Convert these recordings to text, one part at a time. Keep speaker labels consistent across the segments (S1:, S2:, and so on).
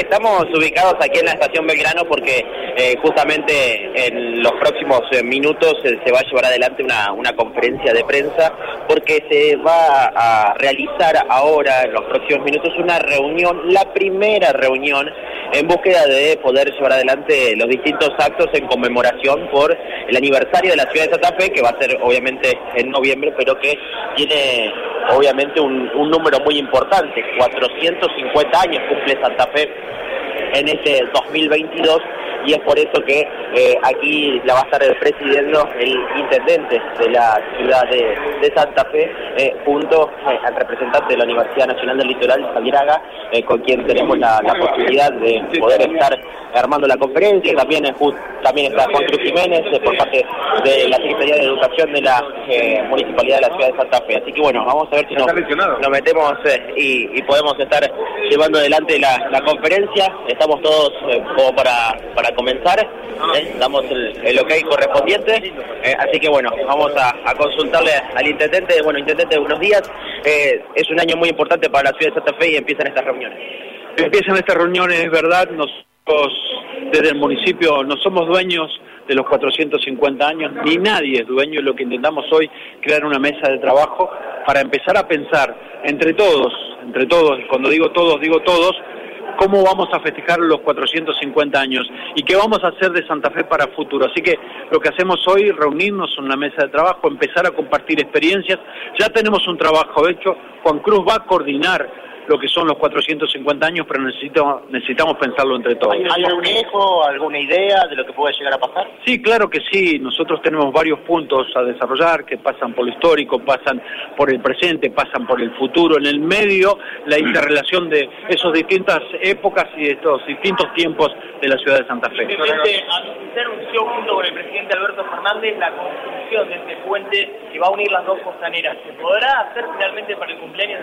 S1: estamos ubicados aquí en la estación Belgrano porque eh, justamente en los próximos eh, minutos eh, se va a llevar adelante una, una conferencia de prensa porque se va a realizar ahora, en los próximos minutos, una reunión, la primera reunión en búsqueda de poder llevar adelante los distintos actos en conmemoración por el aniversario de la ciudad de Santa Fe, que va a ser obviamente en noviembre, pero que tiene obviamente un, número muy importante, 450 años cumple Santa Fe en este 2022 y es por eso que eh, aquí la va a estar presidiendo el intendente de la ciudad de, Santa Fe, eh, junto eh, al representante de la Universidad Nacional del Litoral, Javier Haga, con quien tenemos la, posibilidad de poder estar armando la conferencia. También, también está Juan Cruz Jiménez, por parte de la Secretaría de Educación de la Municipalidad de la Ciudad de Santa Fe. Así que bueno, vamos a ver si nos, metemos y, podemos estar llevando adelante la, la conferencia. Estamos todos como para, para comenzar, ¿eh? damos el, ok correspondiente, ¿eh? así que bueno, vamos a, consultarle al intendente, bueno, intendente, buenos días, eh, es un año muy importante para la ciudad de Santa Fe y empiezan estas reuniones.
S2: Empiezan estas reuniones, es verdad, nosotros desde el municipio no somos dueños de los 450 años, ni nadie es dueño, lo que intentamos hoy, crear una mesa de trabajo para empezar a pensar entre todos, entre todos, cuando digo todos, digo todos, cómo vamos a festejar los 450 años y qué vamos a hacer de Santa Fe para futuro. Así que lo que hacemos hoy, reunirnos en una mesa de trabajo, empezar a compartir experiencias. Ya tenemos un trabajo hecho. Juan Cruz va a coordinar lo que son los 450 años, pero necesitamos, necesitamos pensarlo entre todos.
S1: ¿Hay algún eco, alguna idea de lo que puede llegar a pasar?
S2: Sí, claro que sí. Nosotros tenemos varios puntos a desarrollar que pasan por lo histórico, pasan por el presente, pasan por el futuro. En el medio, la interrelación de esas distintas épocas y de estos distintos tiempos de la ciudad de Santa Fe.
S3: Se anunció junto con el presidente Alberto Fernández la construcción de este puente que va a unir las dos costaneras. ¿Se podrá hacer finalmente para el cumpleaños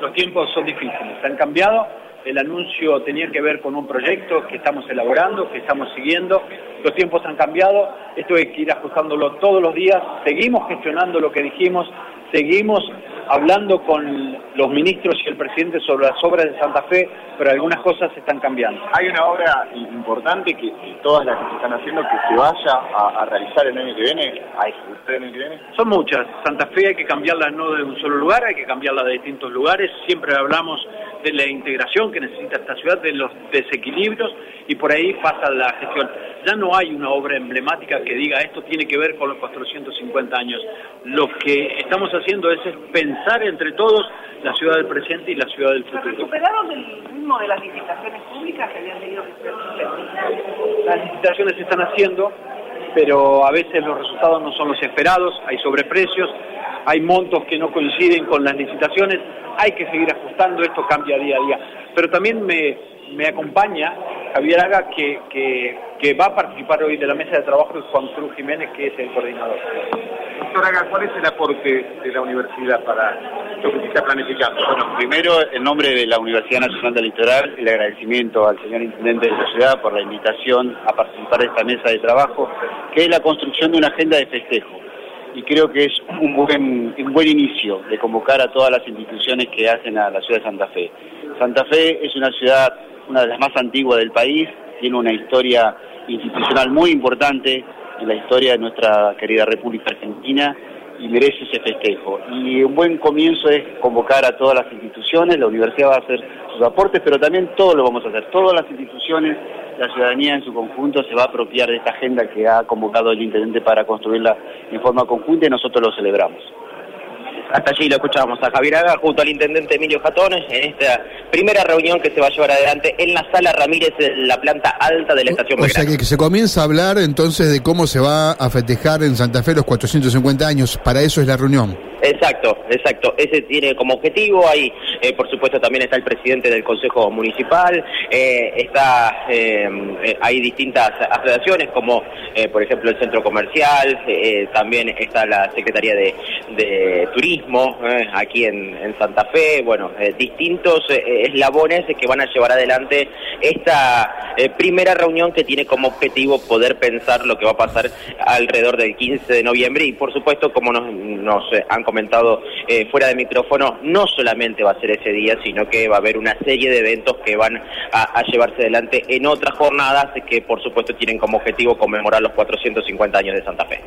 S2: los tiempos son difíciles, han cambiado. El anuncio tenía que ver con un proyecto que estamos elaborando, que estamos siguiendo. Los tiempos han cambiado, esto hay que ir ajustándolo todos los días. Seguimos gestionando lo que dijimos, seguimos hablando con los ministros y el presidente sobre las obras de Santa Fe, pero algunas cosas están cambiando.
S4: Hay una obra importante que todas las que se están haciendo que se vaya a, realizar el año que viene, a ejecutar el año que viene.
S2: Son muchas. Santa Fe hay que cambiarla no de un solo lugar, hay que cambiarla de distintos lugares. Siempre hablamos de la integración que necesita esta ciudad, de los desequilibrios y por ahí pasa la gestión. Ya no hay una obra emblemática que diga esto tiene que ver con los 450 años. Lo que estamos haciendo es pensar entre todos la ciudad del presente y la ciudad del futuro.
S3: ¿Recuperaron el ritmo de las licitaciones públicas que habían tenido que
S2: Las licitaciones se están haciendo, pero a veces los resultados no son los esperados, hay sobreprecios, hay montos que no coinciden con las licitaciones, hay que seguir ajustando, esto cambia día a día. Pero también me, me acompaña Javier Haga, que, que, va a participar hoy de la mesa de trabajo, y Juan Cruz Jiménez, que es el coordinador.
S4: Doctor Haga, ¿cuál es el aporte de la universidad para lo que se está planificando?
S5: Bueno, primero, en nombre de la Universidad Nacional del Litoral, el agradecimiento al señor Intendente de la ciudad por la invitación a participar de esta mesa de trabajo, que es la construcción de una agenda de festejo y creo que es un buen, un buen inicio de convocar a todas las instituciones que hacen a la ciudad de Santa Fe. Santa Fe es una ciudad una de las más antiguas del país, tiene una historia institucional muy importante en la historia de nuestra querida República Argentina y merece ese festejo. Y un buen comienzo es convocar a todas las instituciones, la universidad va a hacer sus aportes, pero también todos lo vamos a hacer, todas las instituciones, la ciudadanía en su conjunto se va a apropiar de esta agenda que ha convocado el intendente para construirla en forma conjunta y nosotros lo celebramos.
S1: Hasta allí lo escuchábamos a Javier Haga junto al intendente Emilio Jatones en esta primera reunión que se va a llevar adelante en la sala Ramírez, en la planta alta de la estación.
S6: O sea que se comienza a hablar entonces de cómo se va a festejar en Santa Fe los 450 años. Para eso es la reunión.
S1: Exacto, exacto. Ese tiene como objetivo. Ahí, eh, por supuesto, también está el presidente del Consejo Municipal. Eh, está, eh, hay distintas asociaciones, como por ejemplo el Centro Comercial. también está la Secretaría de, Turismo aquí en, Santa Fe. Bueno, distintos eslabones que van a llevar adelante esta primera reunión que tiene como objetivo poder pensar lo que va a pasar alrededor del 15 de noviembre y, por supuesto, como nos, nos han comentado eh, fuera de micrófono, no solamente va a ser ese día, sino que va a haber una serie de eventos que van a, a llevarse adelante en otras jornadas que por supuesto tienen como objetivo conmemorar los 450 años de Santa Fe.